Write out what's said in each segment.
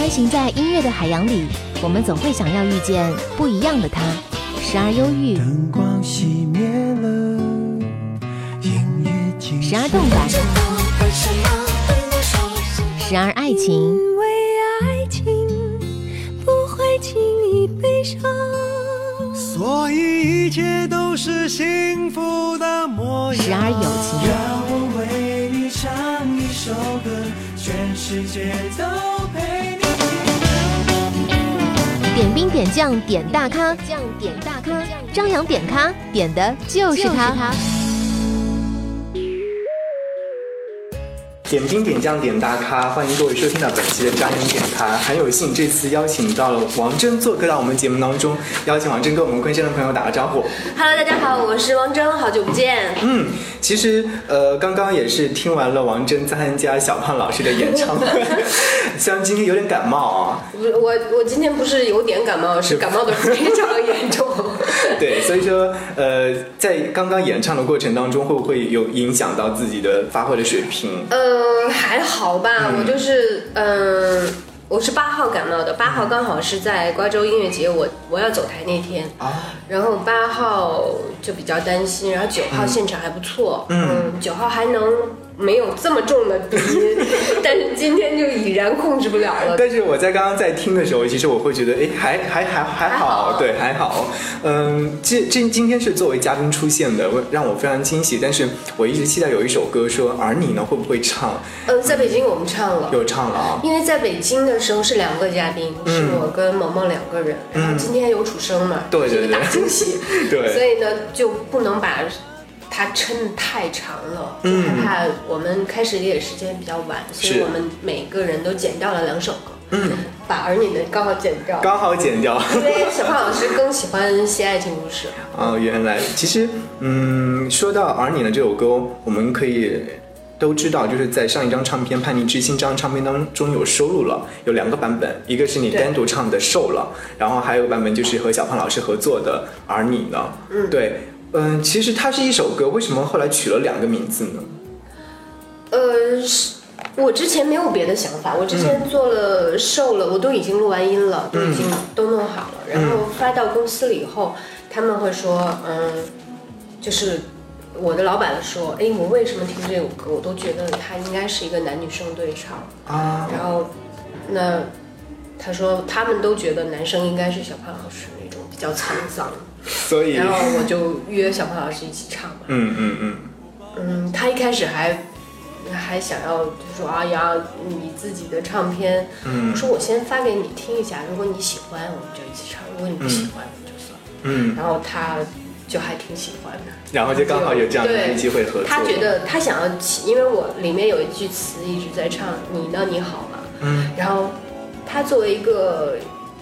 穿行在音乐的海洋里，我们总会想要遇见不一样的他，时而忧郁，灯光熄灭了，音乐静时而动感，时而爱情，因为爱情不会轻易悲伤。所以一切都是幸福的模样。时而有情，让我为你唱一首歌，全世界都陪你。点兵点将点大咖，将点大咖，张扬点咖点的就是他。点兵点将点大咖，欢迎各位收听到本期的张扬点咖。很有幸这次邀请到了王铮做客到我们节目当中，邀请王铮跟我们昆山的朋友打个招呼。Hello，大家好，我是王铮，好久不见。嗯，其实呃，刚刚也是听完了王铮参加小胖老师的演唱会，虽然今天有点感冒啊，我我我今天不是有点感冒，是感冒的非常严重。对，所以说呃，在刚刚演唱的过程当中，会不会有影响到自己的发挥的水平？呃，还好吧，我就是嗯、我是八号感冒的，八号刚好是在瓜州音乐节，我我要走台那天。啊，然后八号就比较担心，然后九号现场还不错，嗯，九号还能没有这么重的鼻音，但然控制不了了。但是我在刚刚在听的时候，其实我会觉得，哎，还还还还还好，对，还好。嗯，这这今天是作为嘉宾出现的，我让我非常惊喜。但是我一直期待有一首歌说，而你呢会不会唱？嗯，在北京我们唱了，有唱了啊。因为在北京的时候是两个嘉宾，是我跟萌萌两个人，然后今天有楚生嘛，对对对惊喜，对所以呢就不能把它撑得太长了，就害怕我们开始也时间比较晚，所以我们每个人都剪掉了两首歌，嗯，把儿女的刚好剪掉，刚好剪掉。因为小胖老师更喜欢写爱情故事，哦，原来。其实，嗯，说到《而你的》这首歌，我们可以都知道，就是在上一张唱片《叛逆之心》这张唱片当中有收录了，有两个版本，一个是你单独唱的《瘦了》，然后还有版本就是和小胖老师合作的《而你呢》。嗯，对，嗯，其实它是一首歌，为什么后来取了两个名字呢？呃，是我之前没有别的想法，我之前做了瘦了，我都已经录完音了，都已经都弄好了，然后发到公司了以后，他们会说，嗯，就是我的老板说，哎，我为什么听这首歌，我都觉得它应该是一个男女生对唱，啊，然后那他说他们都觉得男生应该是小胖老师那种比较沧桑，所以，然后我就约小胖老师一起唱嘛。嗯嗯嗯，嗯，他一开始还还想要就说啊呀，你自己的唱片，嗯我说我先发给你听一下，如果你喜欢，我们就一起唱；如果你不喜欢，就算了。嗯，然后他就还挺喜欢的，然后就刚好有这样的机会合作。他觉得他想要起，因为我里面有一句词一直在唱“你呢，你好吗”，嗯，然后他作为一个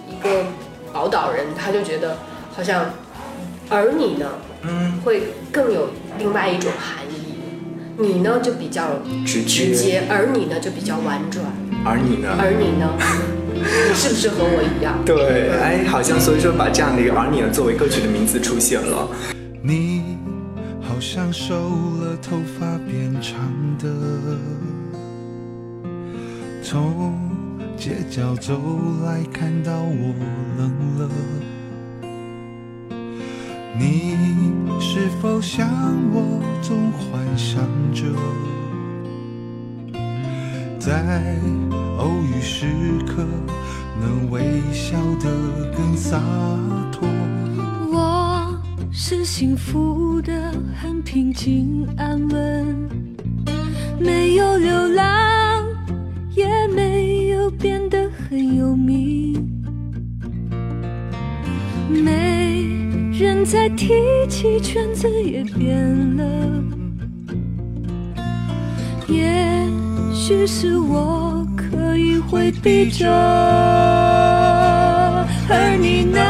一个宝岛人，他就觉得好像而你呢，嗯，会更有另外一种含义。你呢就比较直接直接，而你呢就比较婉转，而你呢？而你呢，你是不是和我一样？对，哎，好像所以说把这样的一个“而你呢”作为歌曲的名字出现了。你好像瘦了，头发变长的，从街角走来，看到我冷了。你是否像我，总幻想着，在偶遇时刻能微笑得更洒脱？我是幸福的，很平静安稳，没有流浪，也没有变得很有名。再提起，圈子也变了。也许是我刻意回避着，而你呢？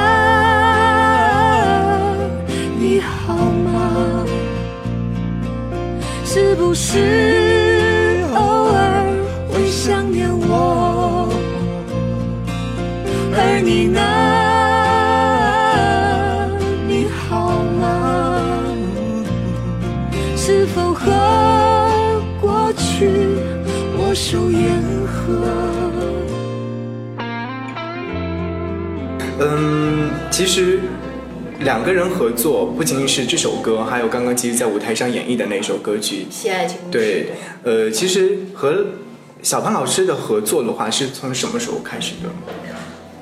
你好吗？是不是偶尔会想念我？而你呢？手言和。嗯，其实两个人合作不仅仅是这首歌，还有刚刚其实在舞台上演绎的那首歌曲《爱情》。对，呃，其实和小潘老师的合作的话，是从什么时候开始的？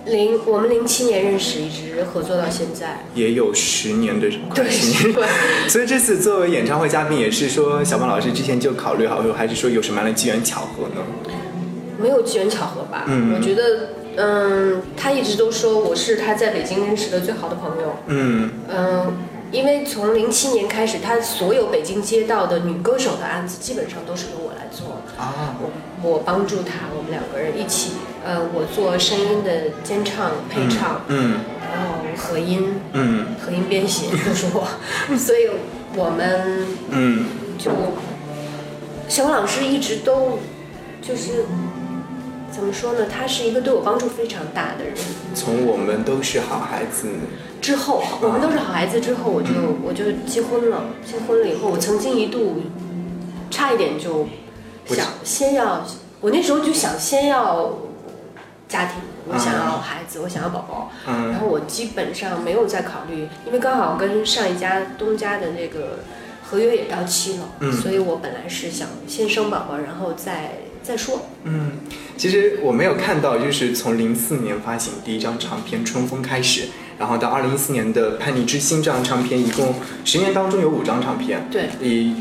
零我们零七年认识，一直合作到现在。也有十年的快对十年。对，所以这次作为演唱会嘉宾，也是说小潘老师之前就考虑好，还是说有什么样的机缘巧合呢？没有机缘巧合吧？嗯我觉得，嗯，他一直都说我是他在北京认识的最好的朋友。嗯嗯，因为从零七年开始，他所有北京街道的女歌手的案子基本上都是由我来做。啊，我我帮助他，我们两个人一起，呃，我做声音的监唱、配唱，嗯然后合音、嗯合音编写都是我，所以我们嗯就小王老师一直都就是怎么说呢？他是一个对我帮助非常大的人。从我们都是好孩子，之后，我们都是好孩子。之后，我就我就结婚了。结婚了以后，我曾经一度差一点就想先要，我那时候就想先要家庭，我想要孩子，我想要宝宝。嗯然嗯后我基本上没有再考虑，因为刚好跟上一家东家的那个合约也到期了，嗯所以我本来是想先生宝宝，然后再再说。嗯。其实我没有看到，就是从零四年发行第一张唱片《春风》开始，然后到二零一四年的《叛逆之心》这张唱片，一共十年当中有五张唱片，对，也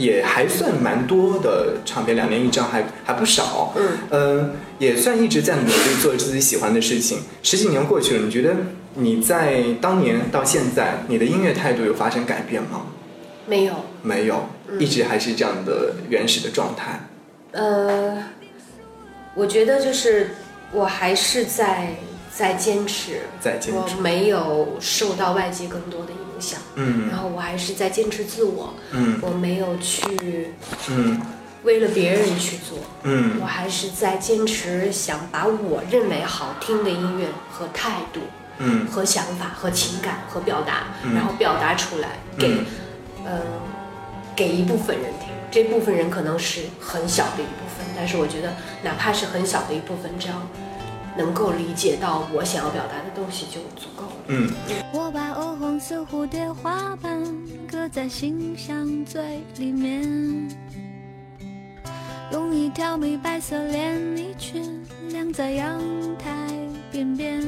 也还算蛮多的唱片，两年一张还还不少。嗯嗯，也算一直在努力做自己喜欢的事情。十几年过去了，你觉得你在当年到现在，你的音乐态度有发生改变吗？没有，没有，一直还是这样的原始的状态。呃，我觉得就是我还是在在坚持，在坚持我没有受到外界更多的影响，嗯。然后我还是在坚持自我，嗯。我没有去嗯。为了别人去做，嗯。我还是在坚持想把我认为好听的音乐和态度嗯。和想法和情感和表达，嗯。然后表达出来给嗯。嗯、给一部分人听。这部分人可能是很小的一部分，但是我觉得哪怕是很小的一部分，只要能够理解到我想要表达的东西就足够了。嗯我把鹅黄色蝴蝶花瓣搁在心香最里面，用一条米白色连衣裙晾在阳台边边。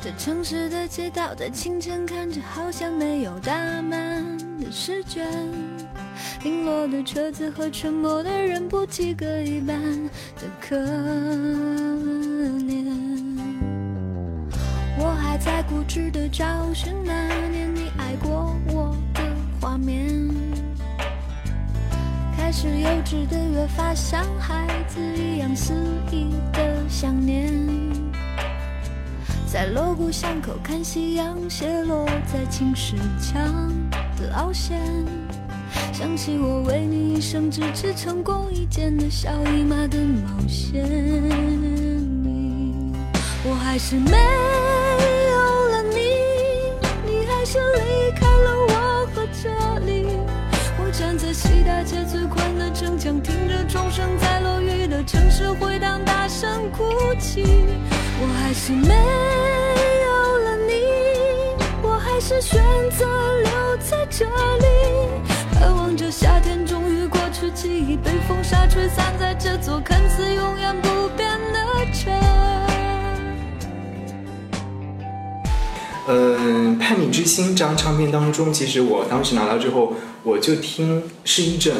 这城市的街道在清晨看着好像没有打满的试卷，零落的车子和沉默的人不及格一般的可怜。我还在固执的找寻那年你爱过我的画面，开始幼稚的越发像孩子一样肆意的想念，在锣鼓巷口看夕阳斜落在青石墙的凹陷，想起我为你一生只织成功一件的小姨妈的毛线。我还是没有了你，你还是离开了我和这里。我站在西大街最宽的城墙，听着钟声在落雨的城市回荡，大声哭泣。我还是没有了你，我还是选择留在这里，散在这座看似永远不变的城。嗯，《叛逆之心》这张唱片当中，其实我当时拿到之后，我就听是一阵，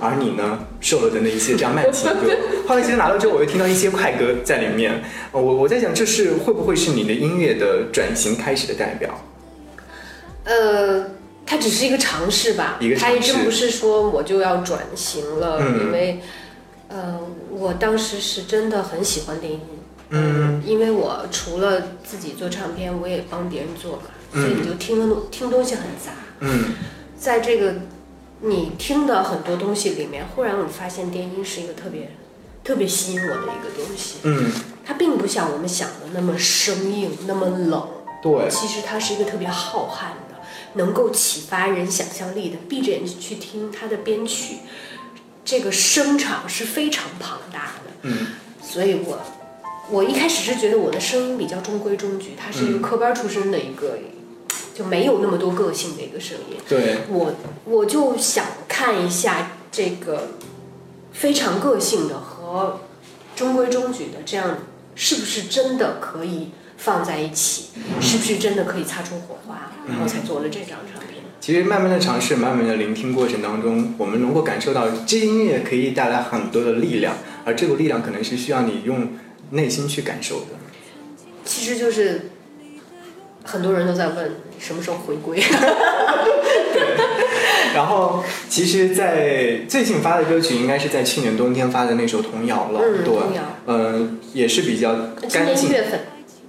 而你呢，瘦了的那一些这样慢情歌。后来其实拿到之后，我又听到一些快歌在里面。呃我我在想，这是会不会是你的音乐的转型开始的代表？呃，它只是一个尝试吧，一个尝试它也真不是说我就要转型了，嗯因为，呃，我当时是真的很喜欢电音，嗯。因为我除了自己做唱片，我也帮别人做嘛，嗯所以你就听的听东西很杂，嗯。在这个你听的很多东西里面，忽然我发现电音是一个特别特别吸引我的一个东西，嗯，它并不像我们想的那么生硬，那么冷。对，其实它是一个特别浩瀚的，能够启发人想象力的。闭着眼睛去听它的编曲，这个声场是非常庞大的。嗯所以我我一开始是觉得我的声音比较中规中矩，他是一个科班出身的一个，就没有那么多个性的一个声音。对，我我就想看一下这个非常个性的和中规中矩的，这样是不是真的可以放在一起？是不是真的可以擦出火花？然后才做了这张唱片。其实慢慢的尝试，慢慢的聆听过程当中，我们能够感受到这音乐可以带来很多的力量，而这股力量可能是需要你用内心去感受的。其实就是很多人都在问什么时候回归。对。然后，其实，在最近发的歌曲应该是在去年冬天发的那首《童谣》了，嗯对。童谣，嗯、也是比较干净。年一，月份，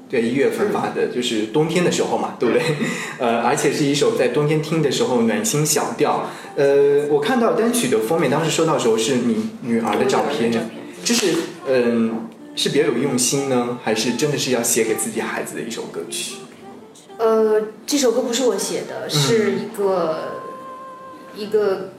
对，一月份发的，就是冬天的时候嘛，对不对？呃，而且是一首在冬天听的时候暖心小调。呃，我看到单曲的封面，当时收到的时候是你女儿的照片，照片这是嗯、是别有用心呢，还是真的是要写给自己孩子的一首歌曲？呃，这首歌不是我写的，嗯是一个、一个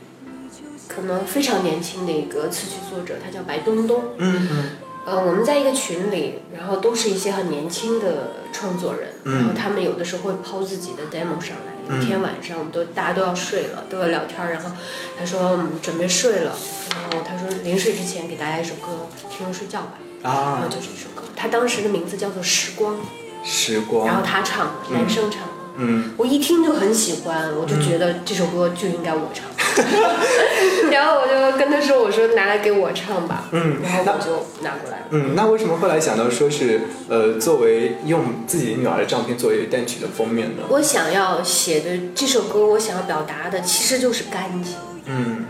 可能非常年轻的一个词曲作者，他叫白东东。嗯嗯呃，我们在一个群里，然后都是一些很年轻的创作人，嗯然后他们有的时候会抛自己的 demo 上来。有一天晚上，我们都大家都要睡了，都要聊天儿，然后他说嗯准备睡了，然后他说临睡之前给大家一首歌，听着睡觉吧，然后啊，就是一首歌。他当时的名字叫做《时光》，时光，然后他唱的，男生唱的。嗯我一听就很喜欢，我就觉得这首歌就应该我唱，然后我就跟他说：“我说拿来给我唱吧。”嗯然后我就拿过来了。嗯，那为什么后来想到说是呃，作为用自己女儿的照片作为单曲的封面呢？我想要写的这首歌，我想要表达的其实就是干净，嗯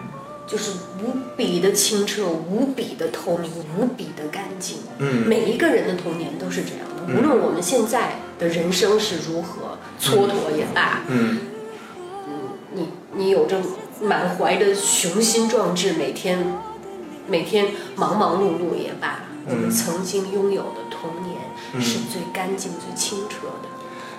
就是无比的清澈，无比的透明，无比的干净。嗯每一个人的童年都是这样的，无论我们现在的人生是如何蹉跎也罢，嗯你你有着满怀的雄心壮志，每天每天忙忙碌碌也罢，我们曾经拥有的童年是最干净、最清澈的。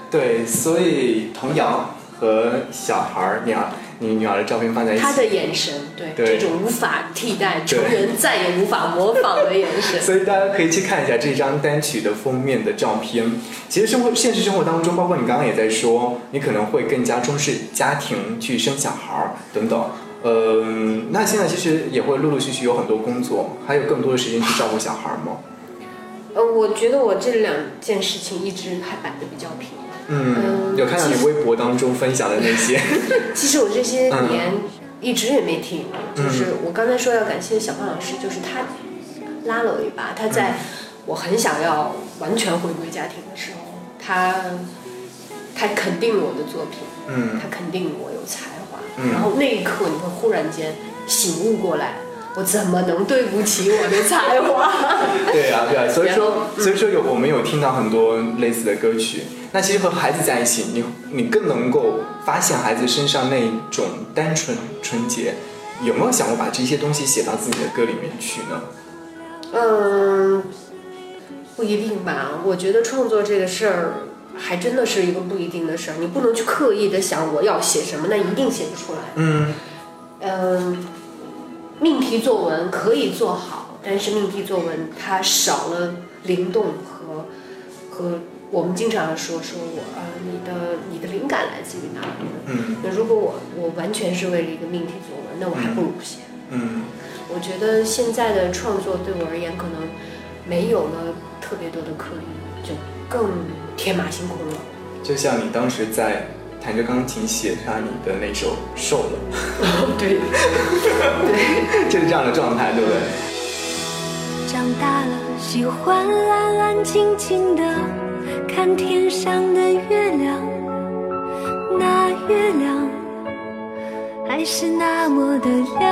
对，所以童谣和小孩儿女儿，你女儿的照片放在一起，他的眼神，对对这种无法替代、成人再也无法模仿的眼神。所以大家可以去看一下这张单曲的封面的照片。其实生活现实生活当中，包括你刚刚也在说，你可能会更加重视家庭，去生小孩儿等等。嗯、那现在其实也会陆陆续续有很多工作，还有更多的时间去照顾小孩儿吗？呃，我觉得我这两件事情一直还摆的比较平。嗯，嗯有看到你微博当中分享的那些，其实 我这些嗯年一直也没停，就是我刚才说要感谢小胖老师，就是他拉了我一把，他在我很想要完全回归家庭的时候，他他肯定了我的作品，嗯他肯定我有才华，嗯然后那一刻你会忽然间醒悟过来，我怎么能对不起我的才华？对啊，对啊，所以说，所以说有我们有听到很多类似的歌曲。那其实和孩子在一起，你你更能够发现孩子身上那一种单纯纯洁。有没有想过把这些东西写到自己的歌里面去呢？嗯，不一定吧。我觉得创作这个事儿，还真的是一个不一定的事儿。你不能去刻意的想我要写什么，那一定写不出来。嗯嗯，命题作文可以做好，但是命题作文它少了灵动和和我们经常说说我呃你的你的灵感来自于哪里？嗯那如果我我完全是为了一个命题作文，那我还不如不写。嗯我觉得现在的创作对我而言，可能没有了特别多的刻意，就更天马行空了。就像你当时在弹着钢琴写下你的那首《瘦了 对，对，》，就是这样的状态，对不对？长大了，喜欢安安静静的看天上的月亮，那月亮还是那么的亮，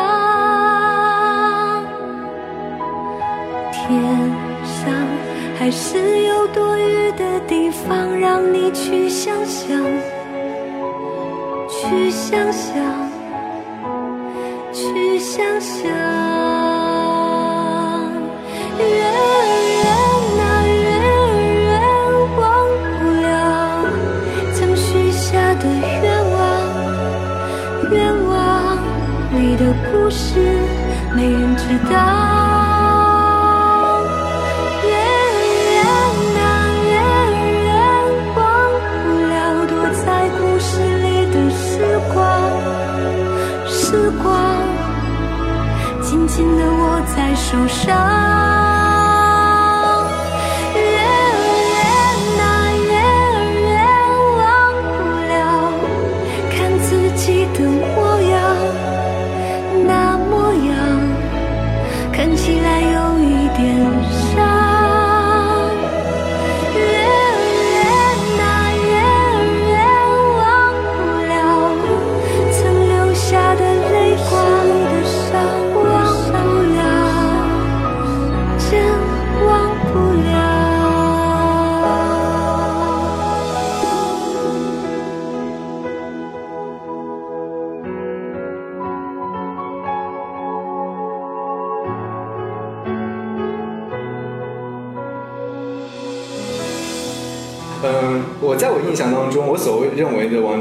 天上还是有多余的地方让你去想象，去想象，去想象。是没人知道。月儿圆月儿圆忘不了躲在故事里的时光。时光紧紧的握在手上。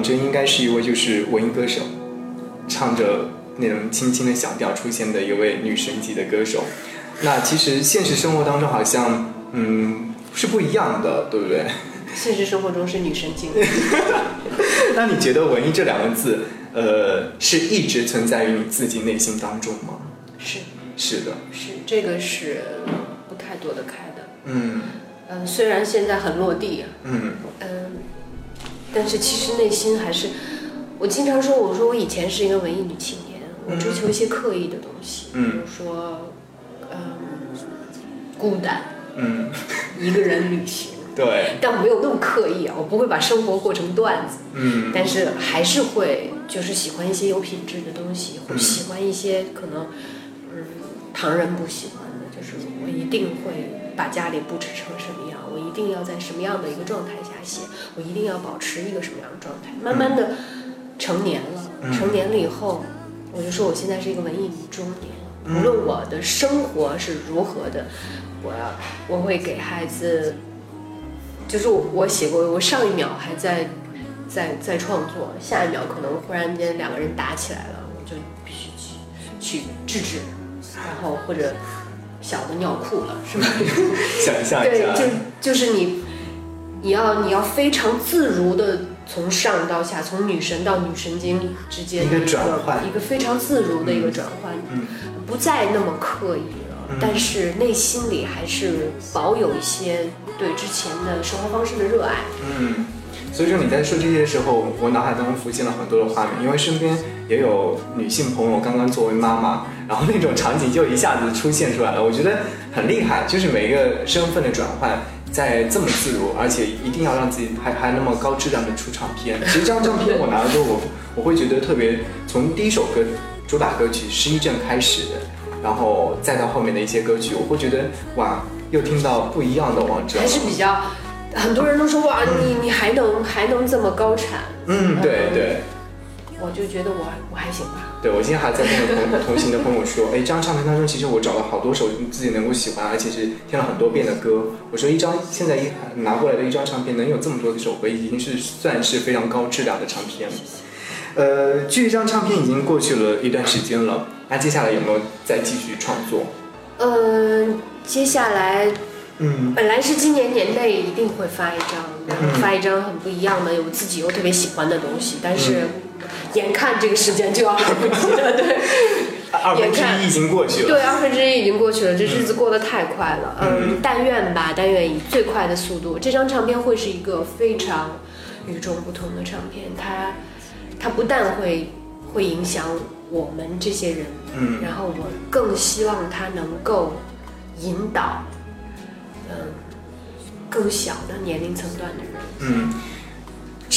认为的王铮应该是一位就是文艺歌手，唱着那种轻轻的小调出现的一位女神级的歌手。那其实现实生活当中好像嗯是不一样的，对不对？现实生活中是女神经，那你觉得“文艺”这两个字，呃，是一直存在于你自己内心当中吗？是是的，是这个是不太躲得开的。嗯嗯，虽然现在很落地，嗯嗯，但是其实内心还是，我经常说，我说我以前是一个文艺女青年，我追求一些刻意的东西，比嗯如说，嗯，孤单，嗯，一个人旅行，对，但我没有那么刻意啊，我不会把生活过成段子，嗯。但是还是会就是喜欢一些有品质的东西，或嗯喜欢一些可能嗯旁人不喜欢的，就是我一定会把家里布置成什么样，我一定要在什么样的一个状态下写，我一定要保持一个什么样的状态。慢慢的成年了，嗯成年了以后，我就说我现在是一个文艺女中年，嗯无论我的生活是如何的，我要我会给孩子。就是我我写过，我上一秒还在在在创作，下一秒可能忽然间两个人打起来了，我就必须去去制止，然后或者小的尿裤了，是吧？想象一对，就就是你你要你要非常自如的从上到下，从女神到女神经之间一个的转换一个非常自如的一个转换，嗯不再那么刻意了，但是内心里还是保有一些对之前的生活方式的热爱。嗯，所以说你在说这些的时候，我脑海当中浮现了很多的画面，因为身边也有女性朋友刚刚作为妈妈，然后那种场景就一下子出现出来了，我觉得很厉害，就是每一个身份的转换。在这么自如，而且一定要让自己还还那么高质量的出唱片。其实这张唱片我拿了之后，我我会觉得特别，从第一首歌主打歌曲《失忆症》开始，然后再到后面的一些歌曲，我会觉得哇，又听到不一样的王者。还是比较，很多人都说哇，你你还能还能这么高产？嗯，对对。我就觉得我我还行吧。对，我今天还在跟同同行的朋友说，哎，这张唱片当中，其实我找了好多首自己能够喜欢，而且是听了很多遍的歌。我说一张现在一拿过来的一张唱片能有这么多的首歌，已经是算是非常高质量的唱片了。呃，距离这张唱片已经过去了一段时间了，那接下来有没有再继续创作？嗯，接下来嗯本来是今年年内一定会发一张，然后嗯发一张很不一样的，有自己又特别喜欢的东西，但是眼看这个时间就要来不及了，对。二分之一已经过去了。对，二分之一已经过去了，这日子过得太快了。嗯嗯，但愿吧，但愿以最快的速度，这张唱片会是一个非常与众不同的唱片。它，它不但会会影响我们这些人，嗯然后我更希望它能够引导，嗯，更小的年龄层段的人。嗯，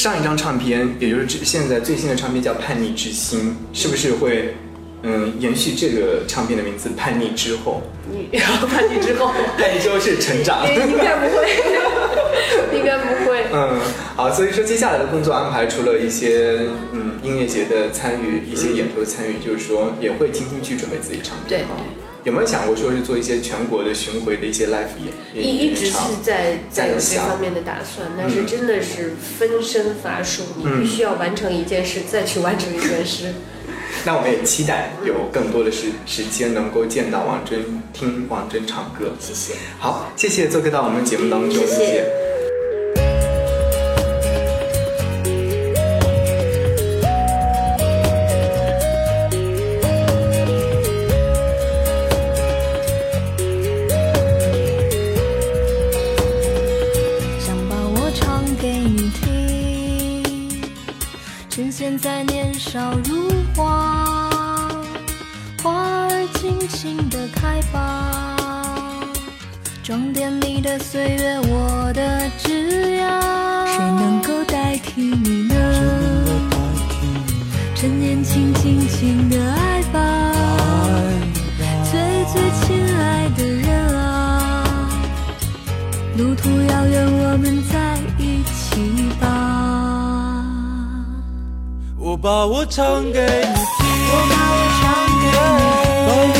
上一张唱片，也就是这现在最新的唱片叫《叛逆之心》，是不是会嗯延续这个唱片的名字《叛逆之后你叛逆之后，》？叛逆之后是成长。应 应该不会，应该不会。嗯，好，所以说接下来的工作安排，除了一些嗯音乐节的参与，一些演出的参与，就是说也会精心去准备自己唱片对哈。有没有想过说是做一些全国的巡回的一些 live 演演一一直是在在有这方面的打算，但是真的是分身乏术，你必须要完成一件事，再去完成一件事。那我们也期待有更多的时时间能够见到王真，听王真唱歌。谢谢。好，谢谢做客到我们节目当中，谢谢谢。的岁月，我的枝桠，谁能够代替你呢？趁年轻，尽情的爱吧，最最亲爱的人啊。路途遥远，我们在一起吧。我把我唱给你听，我把我唱给把你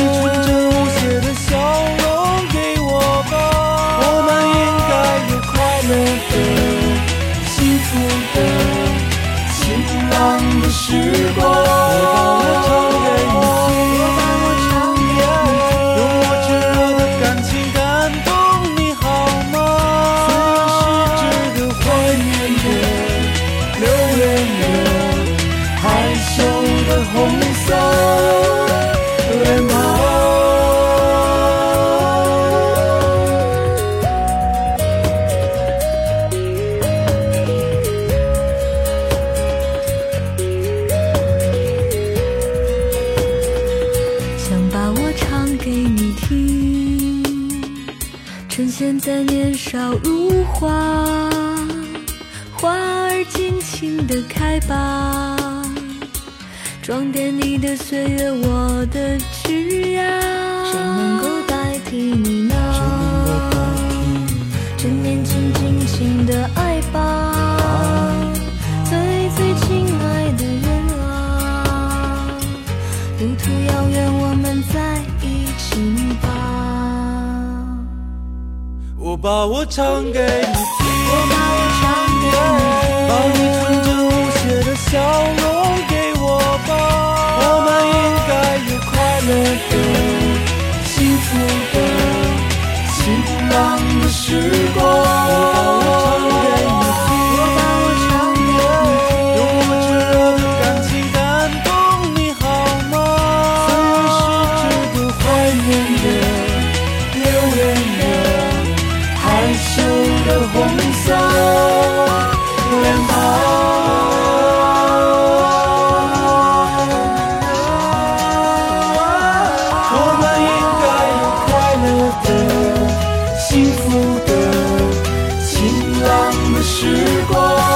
时光。现在年少如花花儿尽情的开吧装点你的岁月我的枝桠。谁能够代替你呢？趁年轻尽情的爱把我唱给你浪的时光。